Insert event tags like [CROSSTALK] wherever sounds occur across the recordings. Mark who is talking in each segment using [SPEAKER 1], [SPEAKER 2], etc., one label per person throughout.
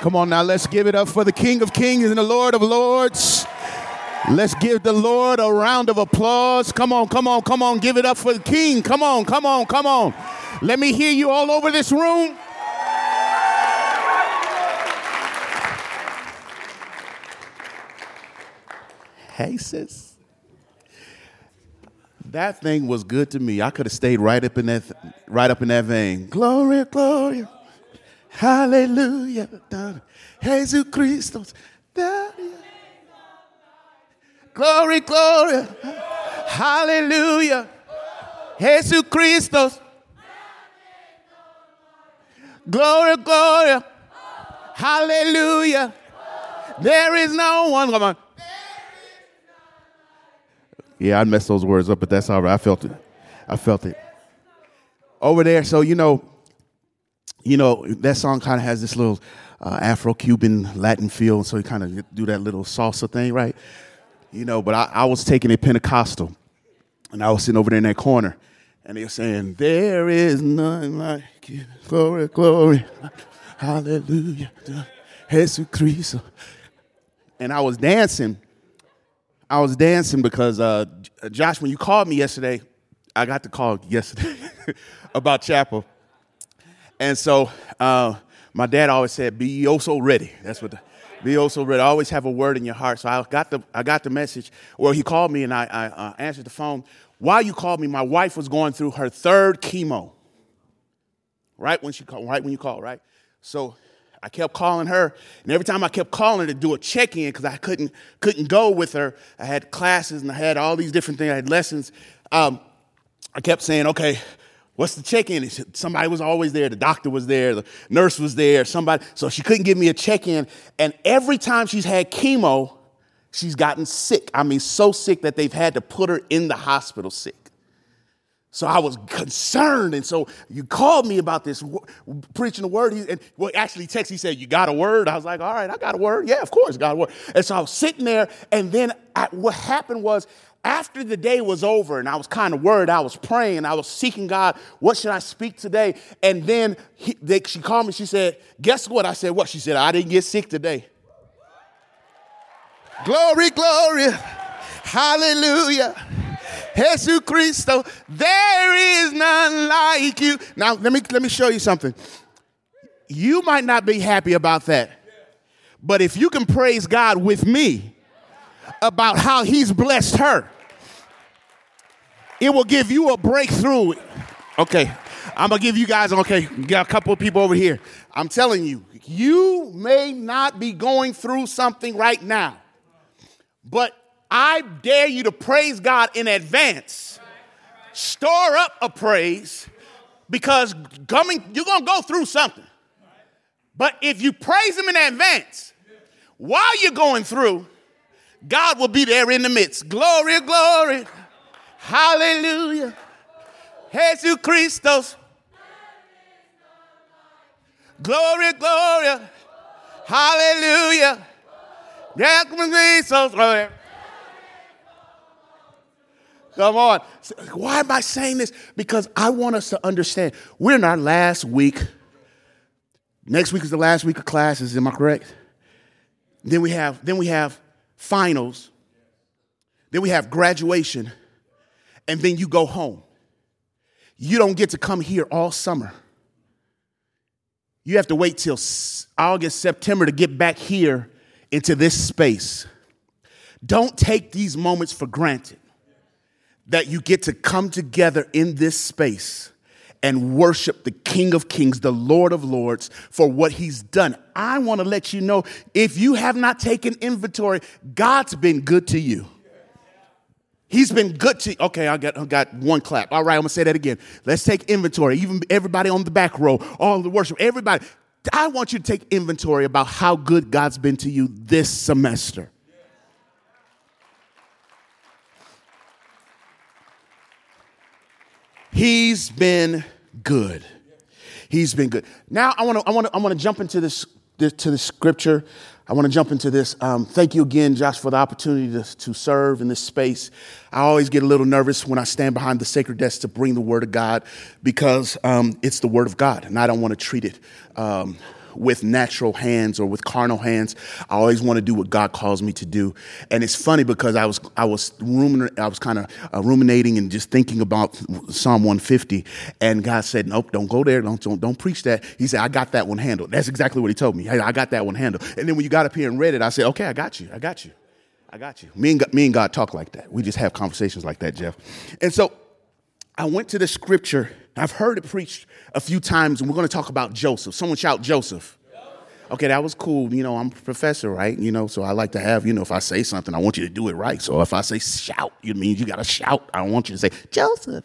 [SPEAKER 1] Come on now, let's give it up for the King of Kings and the Lord of Lords. Let's give the Lord a round of applause. Come on, come on, come on. Give it up for the King. Come on, come on, come on. Let me hear you all over this room. Hey, sis. That thing was good to me. I could have stayed right up in that, right up in that vein. Glory, glory, hallelujah, Jesus Christus. Glory, glory, hallelujah, Jesus Christus. Glory, glory, hallelujah. There is no one. Come on. Yeah, I messed those words up, but that's all right. I felt it. I felt it. Over there, so you know, you know, that song kind of has this little uh, Afro-Cuban Latin feel, so you kind of do that little salsa thing, right? You know, but I, I was taking it Pentecostal, and I was sitting over there in that corner, and they were saying, "There is none like you, glory, glory, hallelujah, Jesus Christ," and I was dancing. I was dancing because uh, Josh, when you called me yesterday, I got the call yesterday [LAUGHS] about chapel, and so uh, my dad always said, "Be also ready." That's what. The, be also ready. Always have a word in your heart. So I got the I got the message. Well, he called me and I, I uh, answered the phone. While you called me, my wife was going through her third chemo. Right when she called, right when you called, right. So I kept calling her, and every time I kept calling her to do a check-in because I couldn't couldn't go with her. I had classes and I had all these different things. I had lessons. Um, I kept saying, "Okay, what's the check-in?" Somebody was always there. The doctor was there. The nurse was there. Somebody. So she couldn't give me a check-in. And every time she's had chemo, she's gotten sick. I mean, so sick that they've had to put her in the hospital sick. So I was concerned. And so you called me about this preaching the word. And well, actually, text, he said, You got a word? I was like, All right, I got a word. Yeah, of course, got a word. And so I was sitting there. And then I, what happened was, after the day was over and I was kind of worried, I was praying, I was seeking God, what should I speak today? And then he, they, she called me, she said, Guess what? I said, What? She said, I didn't get sick today. glory, glory, hallelujah. Jesus Cristo, there is none like you. Now, let me, let me show you something. You might not be happy about that, but if you can praise God with me about how He's blessed her, it will give you a breakthrough. Okay, I'm gonna give you guys, okay, got a couple of people over here. I'm telling you, you may not be going through something right now, but I dare you to praise God in advance. Store up a praise because coming, you're to go through something. But if you praise Him in advance, while you're going through, God will be there in the midst. Glory, glory. Hallelujah. Jesus Christos. Glory, glory. Hallelujah. Jesus. Come on. Why am I saying this? Because I want us to understand we're in our last week. Next week is the last week of classes, am I correct? Then we have then we have finals. Then we have graduation. And then you go home. You don't get to come here all summer. You have to wait till August, September to get back here into this space. Don't take these moments for granted that you get to come together in this space and worship the King of Kings, the Lord of Lords, for what He's done. I want to let you know if you have not taken inventory, God's been good to you. He's been good to you. Okay, I got, I got one clap. All right, I'm gonna say that again. Let's take inventory. Even everybody on the back row, all the worship, everybody. I want you to take inventory about how good God's been to you this semester. He's been good. He's been good. Now I want to I want to I want to jump into this, this to the scripture. I want to jump into this. Um, thank you again, Josh, for the opportunity to, to serve in this space. I always get a little nervous when I stand behind the sacred desk to bring the Word of God because um, it's the Word of God, and I don't want to treat it um, with natural hands or with carnal hands. I always want to do what God calls me to do. And it's funny because I was I was rumin- I was kind of uh, ruminating and just thinking about Psalm 150, and God said, "Nope, don't go there. Don't, don't don't preach that." He said, "I got that one handled." That's exactly what He told me. Hey, I got that one handled. And then when you got up here and read it, I said, "Okay, I got you. I got you. I got you." Me and God, me and God talk like that. We just have conversations like that, Jeff. And so I went to the scripture. I've heard it preached a few times, and we're going to talk about Joseph. Someone shout Joseph. Okay, that was cool. You know, I'm a professor, right? You know, so I like to have, you know, if I say something, I want you to do it right. So if I say shout, it means you got to shout. I don't want you to say Joseph.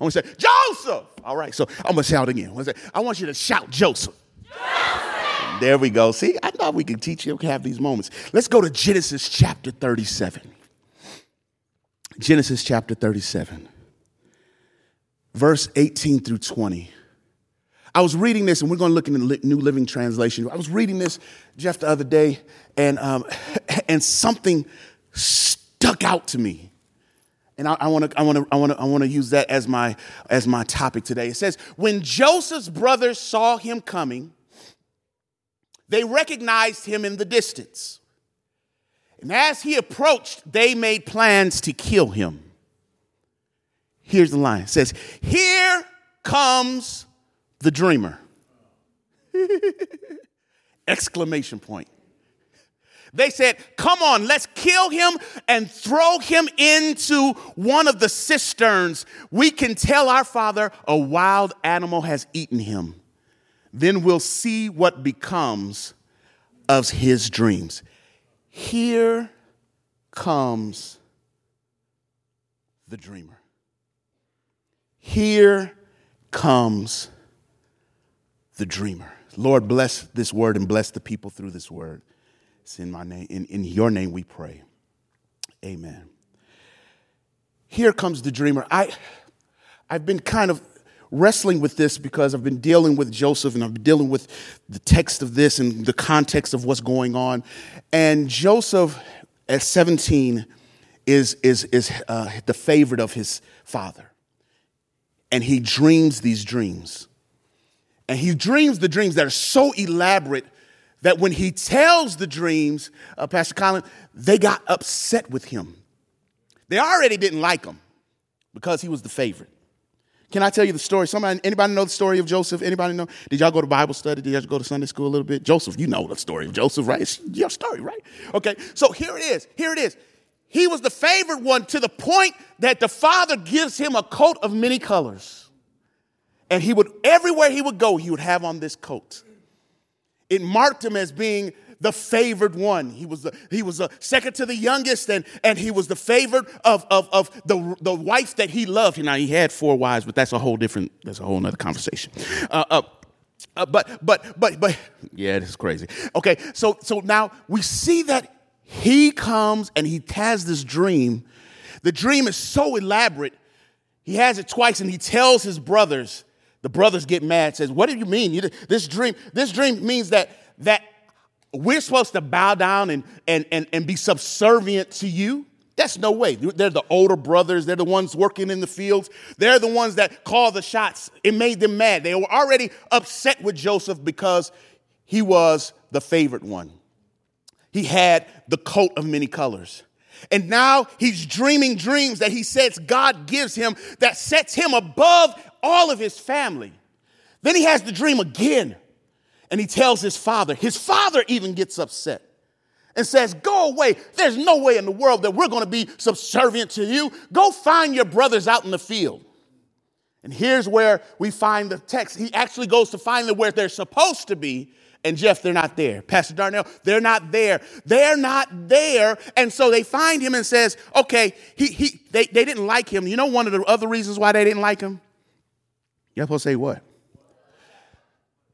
[SPEAKER 1] I want to say Joseph. All right, so I'm gonna shout again. I, say, I want you to shout Joseph. Joseph. There we go. See, I thought we could teach you to have these moments. Let's go to Genesis chapter 37. Genesis chapter 37 verse 18 through 20. I was reading this, and we're going to look in the New Living Translation. I was reading this, Jeff, the other day, and, um, [LAUGHS] and something stuck out to me. And I want to, I want to, I want to, I want to use that as my, as my topic today. It says, when Joseph's brothers saw him coming, they recognized him in the distance. And as he approached, they made plans to kill him. Here's the line. It says, Here comes the dreamer. [LAUGHS] Exclamation point. They said, Come on, let's kill him and throw him into one of the cisterns. We can tell our father a wild animal has eaten him. Then we'll see what becomes of his dreams. Here comes the dreamer. Here comes the dreamer. Lord, bless this word and bless the people through this word. It's in my name, in, in your name we pray. Amen. Here comes the dreamer. I I've been kind of wrestling with this because I've been dealing with Joseph and I've been dealing with the text of this and the context of what's going on. And Joseph at 17 is, is, is uh, the favorite of his father and he dreams these dreams. And he dreams the dreams that are so elaborate that when he tells the dreams, uh, Pastor Colin, they got upset with him. They already didn't like him because he was the favorite. Can I tell you the story? Somebody, anybody know the story of Joseph? Anybody know? Did y'all go to Bible study? Did y'all go to Sunday school a little bit? Joseph, you know the story of Joseph, right? It's your story, right? Okay, so here it is. Here it is. He was the favored one to the point that the father gives him a coat of many colors. And he would, everywhere he would go, he would have on this coat. It marked him as being the favored one. He was the, he was the second to the youngest, and, and he was the favored of, of, of the, the wife that he loved. Now, he had four wives, but that's a whole different, that's a whole other conversation. Uh, uh, uh, but, but, but, but, yeah, this is crazy. Okay, so, so now we see that he comes and he has this dream. The dream is so elaborate. He has it twice and he tells his brothers. The brothers get mad, says, What do you mean? You, this dream, this dream means that that we're supposed to bow down and, and, and, and be subservient to you. That's no way. They're the older brothers. They're the ones working in the fields. They're the ones that call the shots. It made them mad. They were already upset with Joseph because he was the favorite one. He had the coat of many colors. And now he's dreaming dreams that he says God gives him that sets him above all of his family. Then he has the dream again and he tells his father. His father even gets upset and says, Go away. There's no way in the world that we're going to be subservient to you. Go find your brothers out in the field. And here's where we find the text. He actually goes to find them where they're supposed to be and Jeff, they're not there. Pastor Darnell, they're not there. They're not there. And so they find him and says, okay, he, he, they, they didn't like him. You know one of the other reasons why they didn't like him? You're supposed to say what?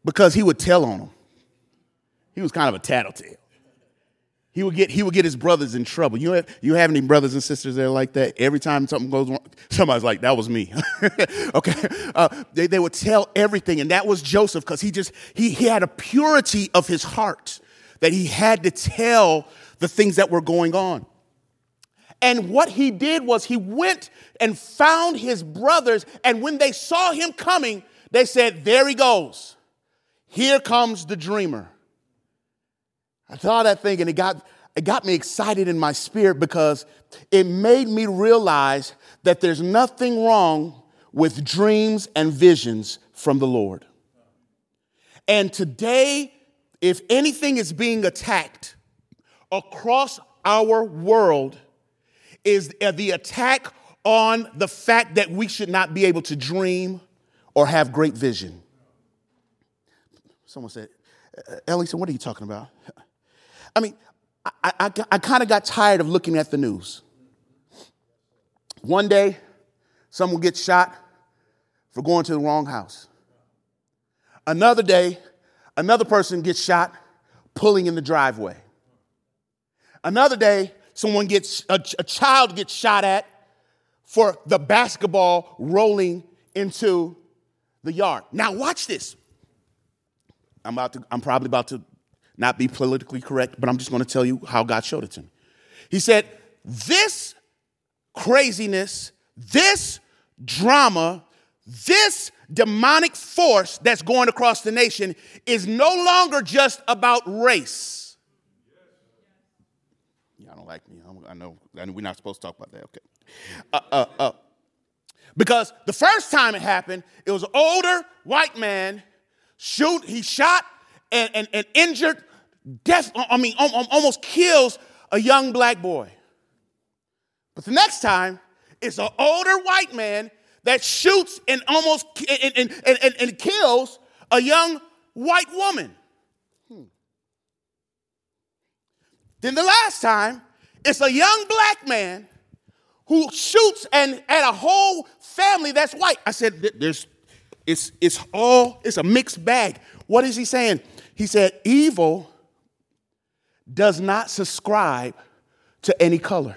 [SPEAKER 1] Because he would tell on them. He was kind of a tattletale. He would get he would get his brothers in trouble. You have you have any brothers and sisters that are like that? Every time something goes wrong, somebody's like, "That was me." [LAUGHS] okay, uh, they they would tell everything, and that was Joseph because he just he he had a purity of his heart that he had to tell the things that were going on. And what he did was he went and found his brothers, and when they saw him coming, they said, "There he goes." Here comes the dreamer. I saw that thing and it got, it got me excited in my spirit because it made me realize that there's nothing wrong with dreams and visions from the Lord. And today, if anything is being attacked across our world, is the attack on the fact that we should not be able to dream or have great vision. Someone said, Ellie said, what are you talking about? I mean, I, I, I kind of got tired of looking at the news. One day, someone gets shot for going to the wrong house. Another day, another person gets shot pulling in the driveway. Another day, someone gets, a, a child gets shot at for the basketball rolling into the yard. Now, watch this. I'm, about to, I'm probably about to not be politically correct, but I'm just going to tell you how God showed it to me. He said, This craziness, this drama, this demonic force that's going across the nation is no longer just about race. Y'all don't like me. I know, we're not supposed to talk about that. Okay. Uh, uh, uh. Because the first time it happened, it was an older white man shoot, he shot and, and, and injured, death, I mean, almost kills a young black boy. But the next time, it's an older white man that shoots and almost and, and, and, and kills a young white woman. Hmm. Then the last time, it's a young black man who shoots and at a whole family that's white. I said, there's, it's, it's all, it's a mixed bag. What is he saying? He said, evil does not subscribe to any color.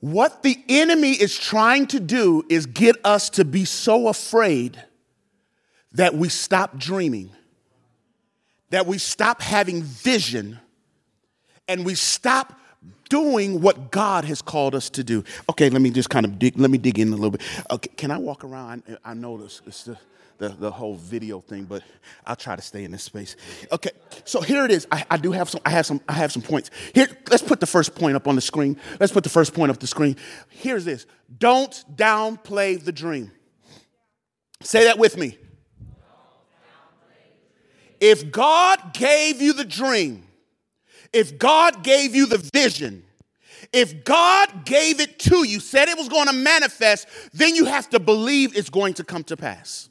[SPEAKER 1] What the enemy is trying to do is get us to be so afraid that we stop dreaming, that we stop having vision and we stop doing what God has called us to do. Okay, let me just kind of dig, let me dig in a little bit. Okay, can I walk around? I, know this, it's the, the, the, whole video thing, but I'll try to stay in this space. Okay, so here it is. I, I do have some, I have some, I have some points. Here, let's put the first point up on the screen. Let's put the first point up the screen. Here's this. Don't downplay the dream. Say that with me. If God gave you the dream, if God gave you the vision, if God gave it to you, said it was going to manifest, then you have to believe it's going to come to pass.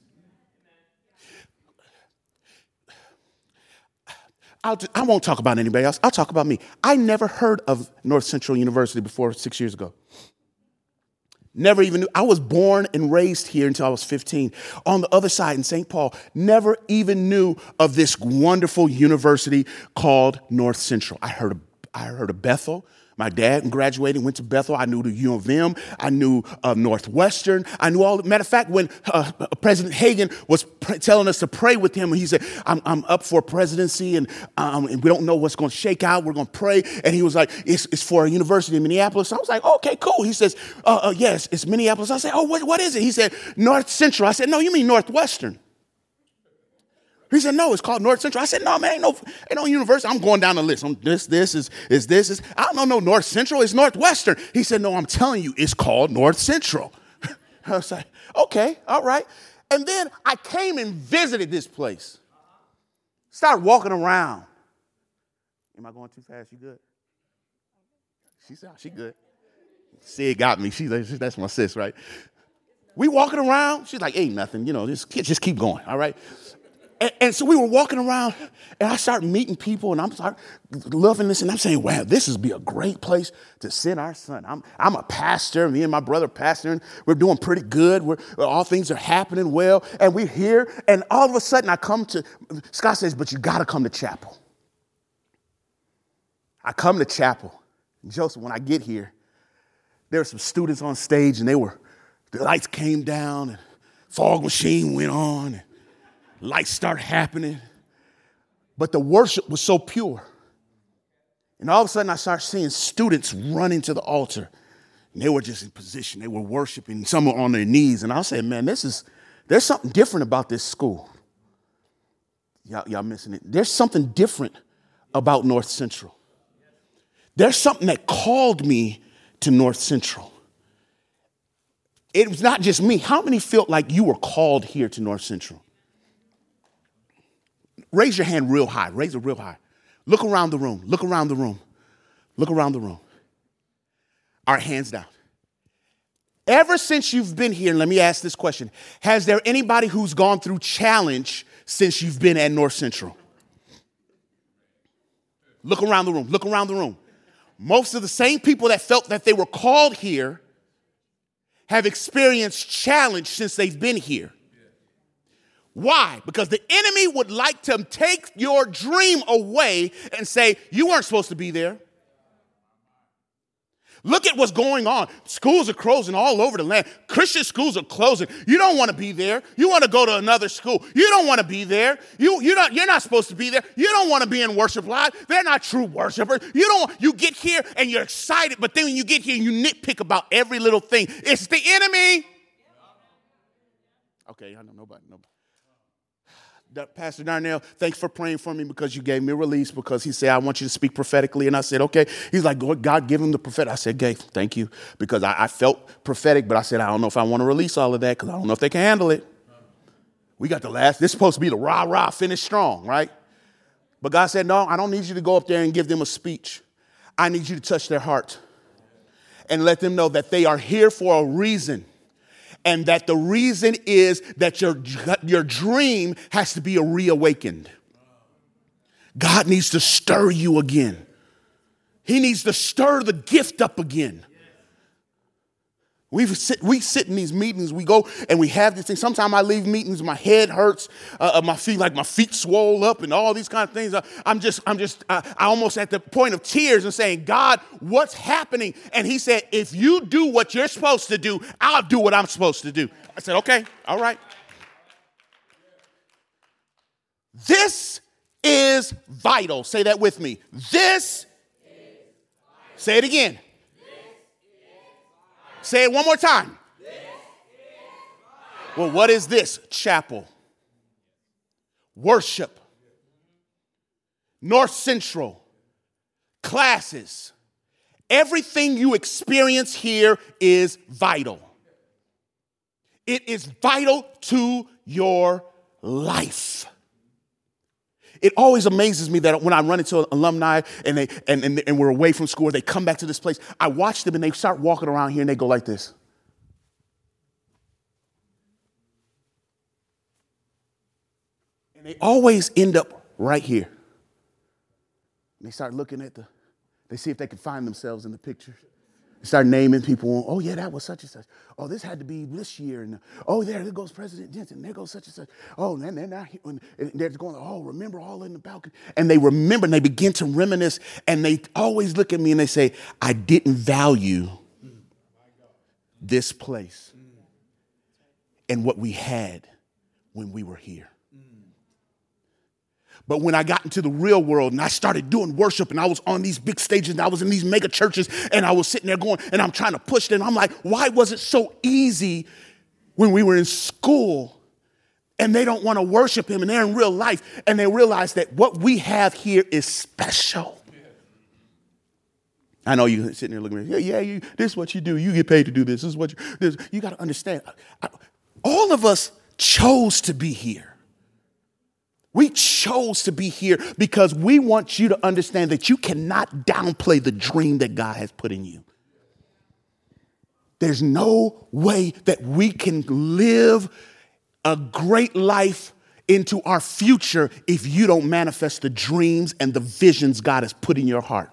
[SPEAKER 1] I'll, I won't talk about anybody else. I'll talk about me. I never heard of North Central University before six years ago. Never even knew. I was born and raised here until I was 15. On the other side in St. Paul, never even knew of this wonderful university called North Central. I heard of, I heard of Bethel. My dad graduated, went to Bethel. I knew the U of M. I knew uh, Northwestern. I knew all. Matter of fact, when uh, President Hagan was telling us to pray with him, he said, "I'm, I'm up for presidency, and, um, and we don't know what's going to shake out. We're going to pray." And he was like, "It's, it's for a university in Minneapolis." I was like, "Okay, cool." He says, uh, uh "Yes, it's Minneapolis." I said, "Oh, what, what is it?" He said, "North Central." I said, "No, you mean Northwestern." He said, no, it's called North Central. I said, no, man, ain't no, ain't no university. I'm going down the list. I'm, this, this is, is this, is, I don't know, no, North Central, it's Northwestern. He said, no, I'm telling you, it's called North Central. [LAUGHS] I was like, okay, all right. And then I came and visited this place. Started walking around. Am I going too fast? You good? She said, ah, she good. It got me. She's like, that's my sis, right? We walking around. She's like, ain't nothing, you know, just, just keep going, all right? And, and, so we were walking around, and I started meeting people, and I'm start loving this, and I'm saying, "Wow, this would be a great place to send our son." I'm, I'm a pastor. Me and my brother pastoring. We're doing pretty good. We're, all things are happening well, and we're here. And all of a sudden, I come to Scott says, "But you got to come to chapel." I come to chapel. Joseph, when I get here, there were some students on stage, and they were the lights came down, and fog machine went on. And, lights start happening. But the worship was so pure. And all of a sudden, I start seeing students running to the altar. And they were just in position. They were worshiping. Some were on their knees. And I said, man, this is, there's something different about this school. Y'all, y'all missing it. There's something different about North Central. There's something that called me to North Central. It was not just me. How many felt like you were called here to North Central? Raise your hand real high. Raise it real high. Look around the room. Look around the room. Look around the room. Our hands down. Ever since you've been here, and let me ask this question Has there anybody who's gone through challenge since you've been at North Central? Look around the room. Look around the room. Most of the same people that felt that they were called here have experienced challenge since they've been here. Why? Because the enemy would like to take your dream away and say, You weren't supposed to be there. Look at what's going on. Schools are closing all over the land. Christian schools are closing. You don't want to be there. You want to go to another school. You don't want to be there. You, you don't, you're not supposed to be there. You don't want to be in worship live. They're not true worshipers. You don't. You get here and you're excited, but then when you get here, you nitpick about every little thing. It's the enemy. Okay, I know nobody. Nobody. Pastor Darnell, thanks for praying for me because you gave me a release because he said, I want you to speak prophetically. And I said, okay. He's like, God, give him the prophetic. I said, Gabe, thank you. Because I, I, felt prophetic, but I said, I don't know if I want to release all of that because I don't know if they can handle it. We got the last, this is supposed to be the rah rah, finish strong, right? But God said, no, I don't need you to go up there and give them a speech. I need you to touch their heart and let them know that they are here for a reason and that the reason is that your, your dream has to be reawakened. God needs to stir you again. He needs to stir the gift up again. We sit, we sit in these meetings, we go and we have these things. Sometimes I leave meetings, my head hurts, uh, uh my feet, like my feet swole up and all these kind of things. Uh, I'm just, I'm just, uh, I almost at the point of tears and saying, God, what's happening? And he said, if you do what you're supposed to do, I'll do what I'm supposed to do. I said, okay, all right. This is vital. Say that with me. This, say it again. Say it one more time. Well, what is this? Chapel. Worship. North Central. Classes. Everything you experience here is vital. It is vital to your life. It always amazes me that when I run into alumni and, they, and, and, and we're away from school, they come back to this place, I watch them and they start walking around here and they go like this. And they always end up right here. And they start looking at the, they see if they can find themselves in the picture start naming people. Oh, yeah, that was such and such. Oh, this had to be this year. And oh, there, there goes President Jensen. There goes such and such. Oh, and they're not here. And they're going, oh, remember all in the balcony. And they remember and they begin to reminisce. And they always look at me and they say, I didn't value this place and what we had when we were here. But when I got into the real world and I started doing worship and I was on these big stages and I was in these mega churches and I was sitting there going and I'm trying to push them, I'm like, why was it so easy when we were in school and they don't want to worship him and they're in real life and they realize that what we have here is special. I know you're sitting there looking at me, yeah, yeah, you, this is what you do. You get paid to do this. This is what you, this, you got to understand. all of us chose to be here. We chose to be here because we want you to understand that you cannot downplay the dream that God has put in you. There's no way that we can live a great life into our future if you don't manifest the dreams and the visions God has put in your heart.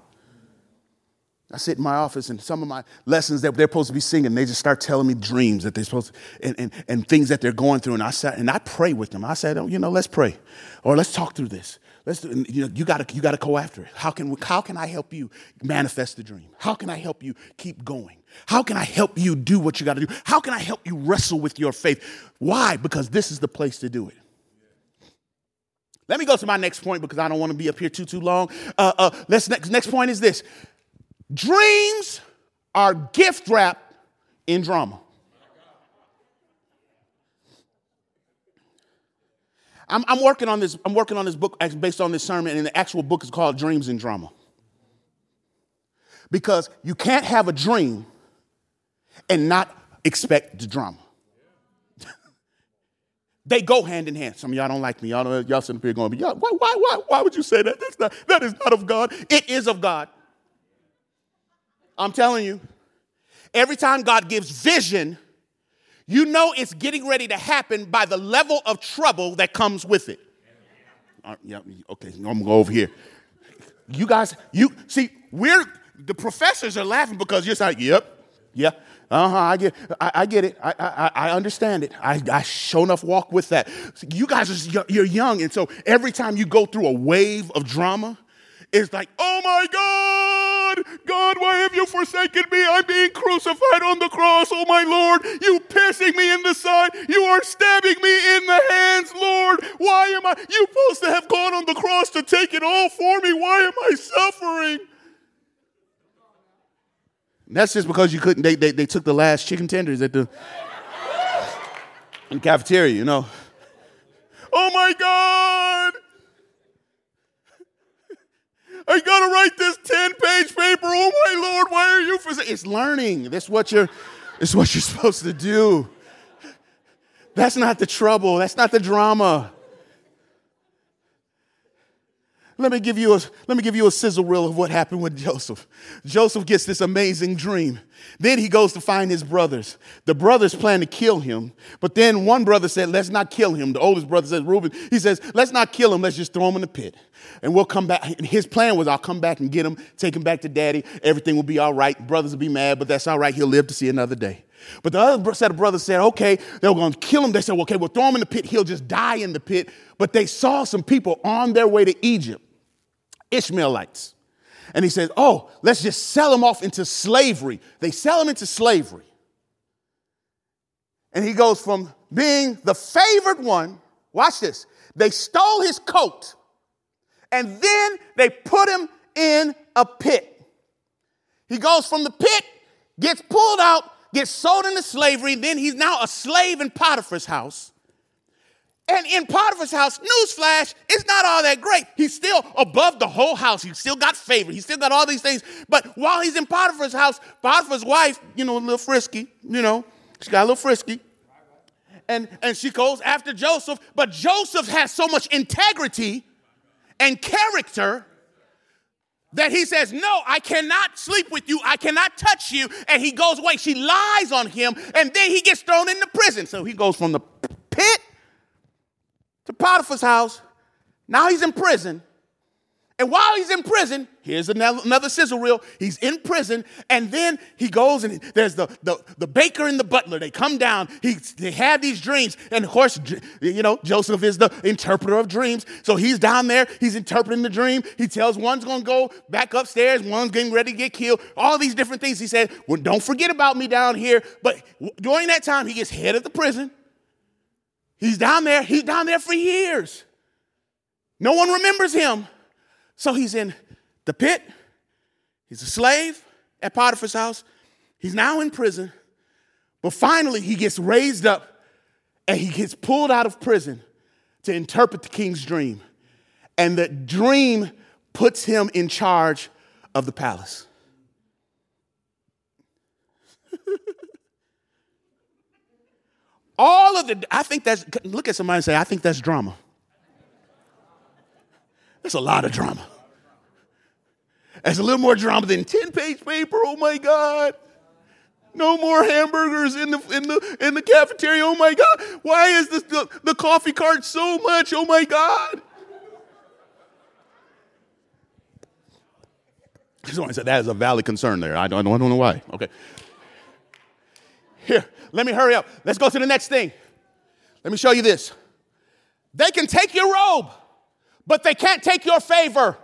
[SPEAKER 1] I sit in my office and some of my lessons that they're supposed to be singing, they just start telling me dreams that they're supposed to, and, and, and things that they're going through. And I sat and I pray with them. I said, oh, you know, let's pray. Or let's talk through this. Let's, you know, you gotta, you gotta go after it. How can, how can I help you manifest the dream? How can I help you keep going? How can I help you do what you gotta do? How can I help you wrestle with your faith? Why? Because this is the place to do it. Let me go to my next point because I don't want to be up here too, too long. Uh, uh, let's next, next point is this Dreams are gift wrapped in drama. I'm, I'm, working on this. I'm working on this book based on this sermon, and the actual book is called Dreams and Drama. Because you can't have a dream and not expect the drama. [LAUGHS] they go hand in hand. Some of y'all don't like me. Y'all, y'all sitting here going, why, why, why, why would you say that? That's not, that is not of God. It is of God. I'm telling you. Every time God gives vision, you know it's getting ready to happen by the level of trouble that comes with it. Uh, yeah, okay, I'm gonna go over here. You guys, you see, we're the professors are laughing because you're like, yep, yeah, uh-huh, I get, I, I get it. I, I, I, understand it. I, I sure enough walk with that. You guys are you're young, and so every time you go through a wave of drama, it's like, oh my God, God, why have you forsaken me? I'm being crucified on the cross, oh my Lord. You piercing me in the side. You are stabbing me in the hands, Lord. Why am I? You supposed to have gone on the cross to take it all for me. Why am I suffering? that's just because you couldn't, they, they, they took the last chicken tenders at the, in the cafeteria, you know. Oh my God! I gotta write this 10 page paper. Oh my Lord, why are you for It's learning. That's what you're, it's what you're [LAUGHS] supposed to do. That's not the trouble. That's not the drama. Let me give you a, let me give you a sizzle reel of what happened with Joseph. Joseph gets this amazing dream. Then he goes to find his brothers. The brothers plan to kill him, but then one brother said, Let's not kill him. The oldest brother says, Reuben, he says, Let's not kill him, let's just throw him in the pit. And we'll come back. And his plan was, I'll come back and get him, take him back to daddy. Everything will be all right. Brothers will be mad, but that's all right. He'll live to see another day. But the other set of brothers said, okay, they were going to kill him. They said, okay, we'll throw him in the pit. He'll just die in the pit. But they saw some people on their way to Egypt Ishmaelites. And he says, Oh, let's just sell them off into slavery. They sell him into slavery. And he goes from being the favored one, watch this, they stole his coat and then they put him in a pit. He goes from the pit, gets pulled out, gets sold into slavery, then he's now a slave in Potiphar's house. And in Potiphar's house, newsflash, it's not all that great. He's still above the whole house. He's still got favor. He's still got all these things. But while he's in Potiphar's house, Potiphar's wife, you know, a little frisky, you know, she got a little frisky. And, and she goes after Joseph. But Joseph has so much integrity and character that he says, No, I cannot sleep with you. I cannot touch you. And he goes away. She lies on him. And then he gets thrown into prison. So he goes from the pit to Potiphar's house. Now he's in prison. And while he's in prison, here's another sizzle reel. He's in prison, and then he goes and there's the, the, the baker and the butler. They come down. He, they have these dreams. And of course, you know, Joseph is the interpreter of dreams. So he's down there. He's interpreting the dream. He tells one's going to go back upstairs, one's getting ready to get killed. All these different things. He said, well, don't forget about me down here. But during that time, he gets head of the prison. He's down there. He's down there for years. No one remembers him. So he's in the pit. He's a slave at Potiphar's house. He's now in prison. But finally, he gets raised up and he gets pulled out of prison to interpret the king's dream. And the dream puts him in charge of the palace. All of the, I think that's, look at somebody and say, I think that's drama. That's a lot of drama. That's a little more drama than 10 page paper. Oh my God. No more hamburgers in the, in the, in the cafeteria. Oh my God. Why is this, the, the coffee cart so much? Oh my God. Someone said that is a valid concern there. I don't, I don't know why. Okay. Here, let me hurry up. Let's go to the next thing. Let me show you this. They can take your robe, but they can't take your favor.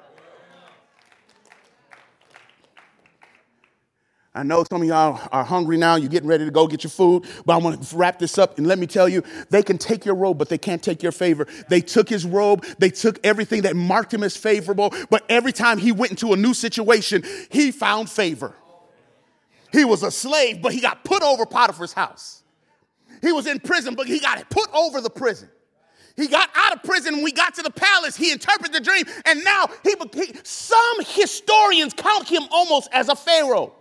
[SPEAKER 1] I know some of y'all are hungry now. You're getting ready to go get your food, but I want to wrap this up and let me tell you they can take your robe, but they can't take your favor. They took his robe, they took everything that marked him as favorable, but every time he went into a new situation, he found favor. He was a slave, but he got put over Potiphar's house. He was in prison, but he got put over the prison. He got out of prison. we got to the palace, he interpreted the dream, and now he, he some historians count him almost as a pharaoh.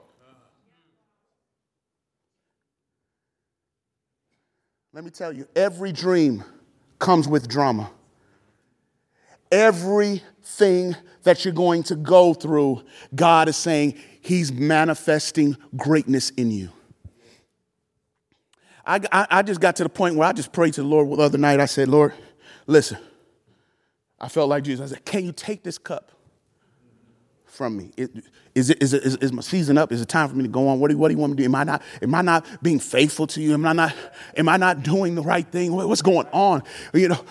[SPEAKER 1] Let me tell you, every dream comes with drama. Everything that you're going to go through, God is saying He's manifesting greatness in you. I, I, I, just got to the point where I just prayed to the Lord the other night. I said, Lord, listen, I felt like Jesus. I said, Can you take this cup from me? Is, it, is, it, is, is my season up? Is it time for me to go on? What do, what do you want me to do? Am I, not, am I not being faithful to you? Am I not, am I not doing the right thing? What's going on? You know,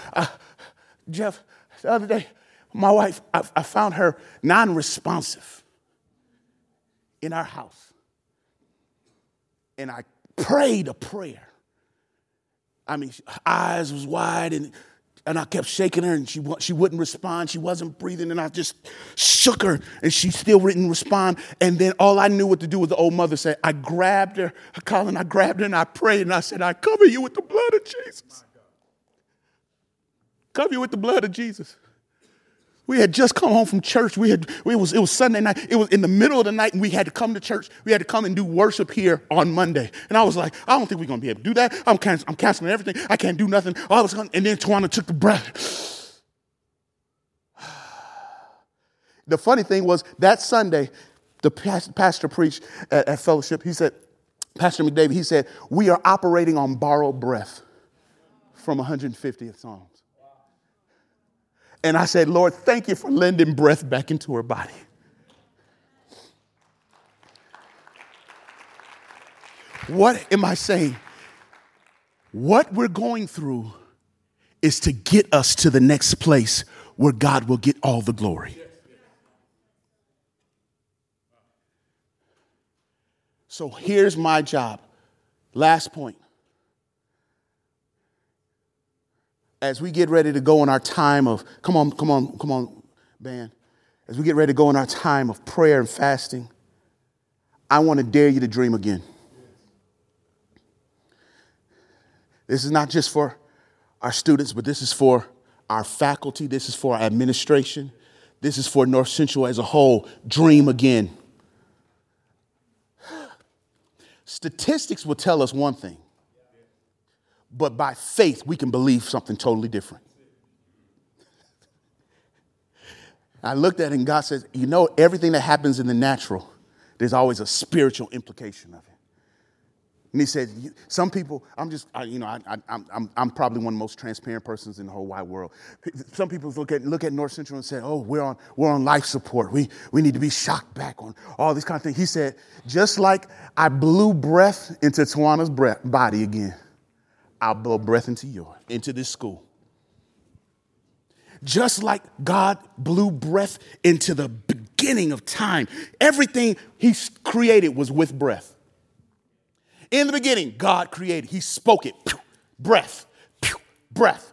[SPEAKER 1] Jeff, the other day, my wife, I, I found her non responsive in our house. And I prayed a prayer. I mean, eyes was wide and and I kept shaking her and she, she wouldn't respond. She wasn't breathing. And I just shook her and she still didn't respond. And then all I knew what to do was the old mother said, I grabbed her, Colin, I grabbed her and I prayed and I said, I cover you with the blood of Jesus. Cover you with the blood of Jesus. We had just come home from church. We had it was it was Sunday night. It was in the middle of the night, and we had to come to church. We had to come and do worship here on Monday. And I was like, I don't think we're gonna be able to do that. I'm canceling, I'm canceling everything. I can't do nothing. All of a sudden, and then Tawana took the breath. [SIGHS] the funny thing was that Sunday, the pastor preached at, at fellowship. He said, Pastor McDavid, he said, we are operating on borrowed breath from 150th Psalm. And I said, Lord, thank you for lending breath back into her body. What am I saying? What we're going through is to get us to the next place where God will get all the glory. So here's my job. Last point. As we get ready to go in our time of, come on, come on, come on, band, as we get ready to go in our time of prayer and fasting, I want to dare you to dream again. This is not just for our students, but this is for our faculty, this is for our administration, this is for North Central as a whole. Dream again. [SIGHS] Statistics will tell us one thing but by faith, we can believe something totally different. I looked at it and God says, You know, everything that happens in the natural, there's always a spiritual implication of it. And he said, Some people, I'm just, I, you know, I, I, I'm, I'm probably one of the most transparent persons in the whole wide world. Some people look at, look at North Central and say, Oh, we're on, we're on life support. We, we need to be shocked back on all these kind of things. He said, Just like I blew breath into Tawana's breath, body again, I'll blow breath into yours, into this school. Just like God blew breath into the beginning of time, everything He created was with breath. In the beginning, God created, He spoke it, breath, breath,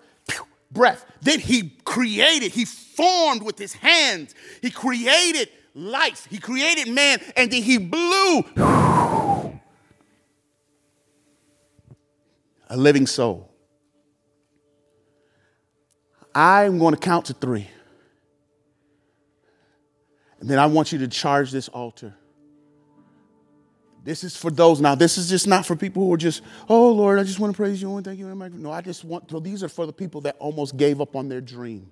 [SPEAKER 1] breath. Then He created, He formed with His hands, He created life, He created man, and then He blew a living soul. I'm going to count to three. And then I want you to charge this altar. This is for those. Now, this is just not for people who are just, oh Lord, I just want to praise you and thank you. No, I just want, so these are for the people that almost gave up on their dream,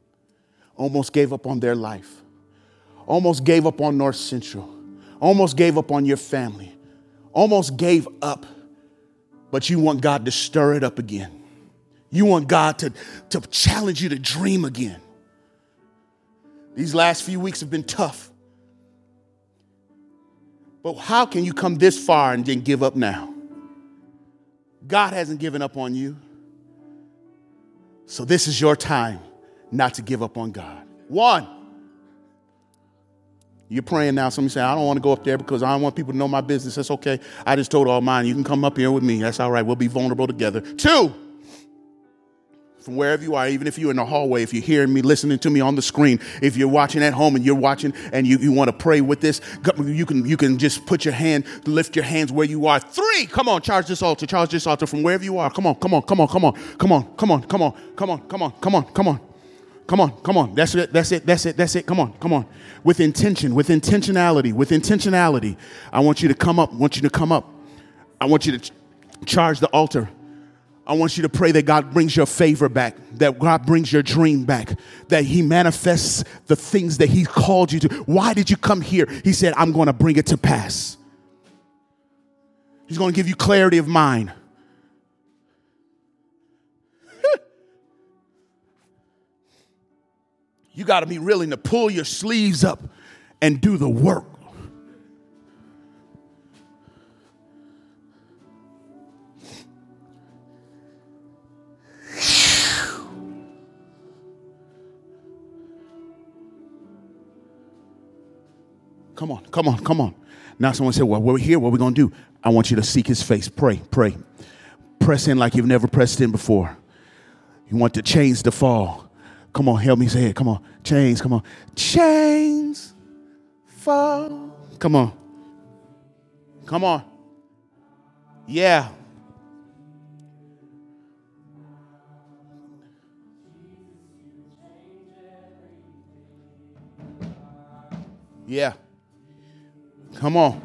[SPEAKER 1] almost gave up on their life, almost gave up on North Central, almost gave up on your family, almost gave up but you want God to stir it up again. You want God to, to challenge you to dream again. These last few weeks have been tough. But how can you come this far and then give up now? God hasn't given up on you. So this is your time not to give up on God. One, you're praying now. Somebody say, I don't want to go up there because I don't want people to know my business. That's okay. I just told all mine, you can come up here with me. That's all right. We'll be vulnerable together. Two, from wherever you are, even if you're in the hallway, if you're hearing me, listening to me on the screen, if you're watching at home and you're watching and you, you want to pray with this, you can, you can just put your hand, lift your hands where you are. Three, come on, charge this altar, charge this altar from wherever you are. Come on, come on, come on, come on, come on, come on, come on, come on, come on, come on, come on. Come on, come on. Come on. That's it, that's it, that's it, that's it. Come on, come on. With intention, with intentionality, with intentionality. I want you to come up, I want you to come up. I want you to ch- charge the altar. I want you to pray that God brings your favor back, that God brings your dream back, that He manifests the things that He called you to. Why did you come here? He said, I'm going to bring it to pass. He's going to give you clarity of mind. You got to be willing to pull your sleeves up and do the work. Come on, come on, come on. Now someone said, Well, we're here. What are we going to do? I want you to seek his face. Pray, pray. Press in like you've never pressed in before. You want the chains to fall. Come on, help me say it. Come on. Chains, come on. Chains fall. Come on. Come on. Yeah. Yeah. Come on.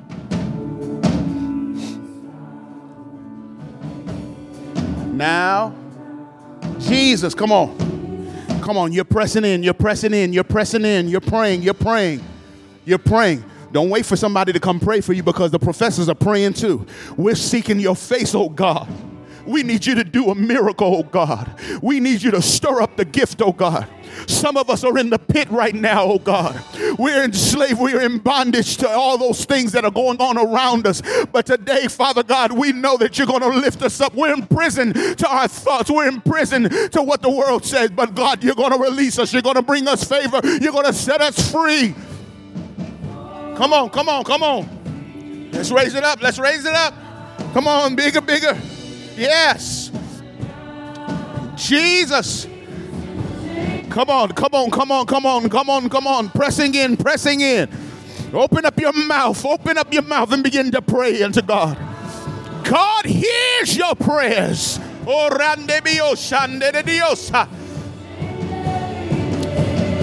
[SPEAKER 1] Now, Jesus, come on. Come on, you're pressing in, you're pressing in, you're pressing in, you're praying, you're praying, you're praying. Don't wait for somebody to come pray for you because the professors are praying too. We're seeking your face, oh God. We need you to do a miracle, oh God. We need you to stir up the gift, oh God. Some of us are in the pit right now, oh God. We're enslaved, we're in bondage to all those things that are going on around us. But today, Father God, we know that you're going to lift us up. We're in prison to our thoughts, we're in prison to what the world says. But God, you're going to release us, you're going to bring us favor, you're going to set us free. Come on, come on, come on. Let's raise it up, let's raise it up. Come on, bigger, bigger. Yes. Jesus. Come on, come on, come on, come on, come on, come on. Pressing in, pressing in. Open up your mouth, open up your mouth and begin to pray unto God. God hears your prayers. Oh,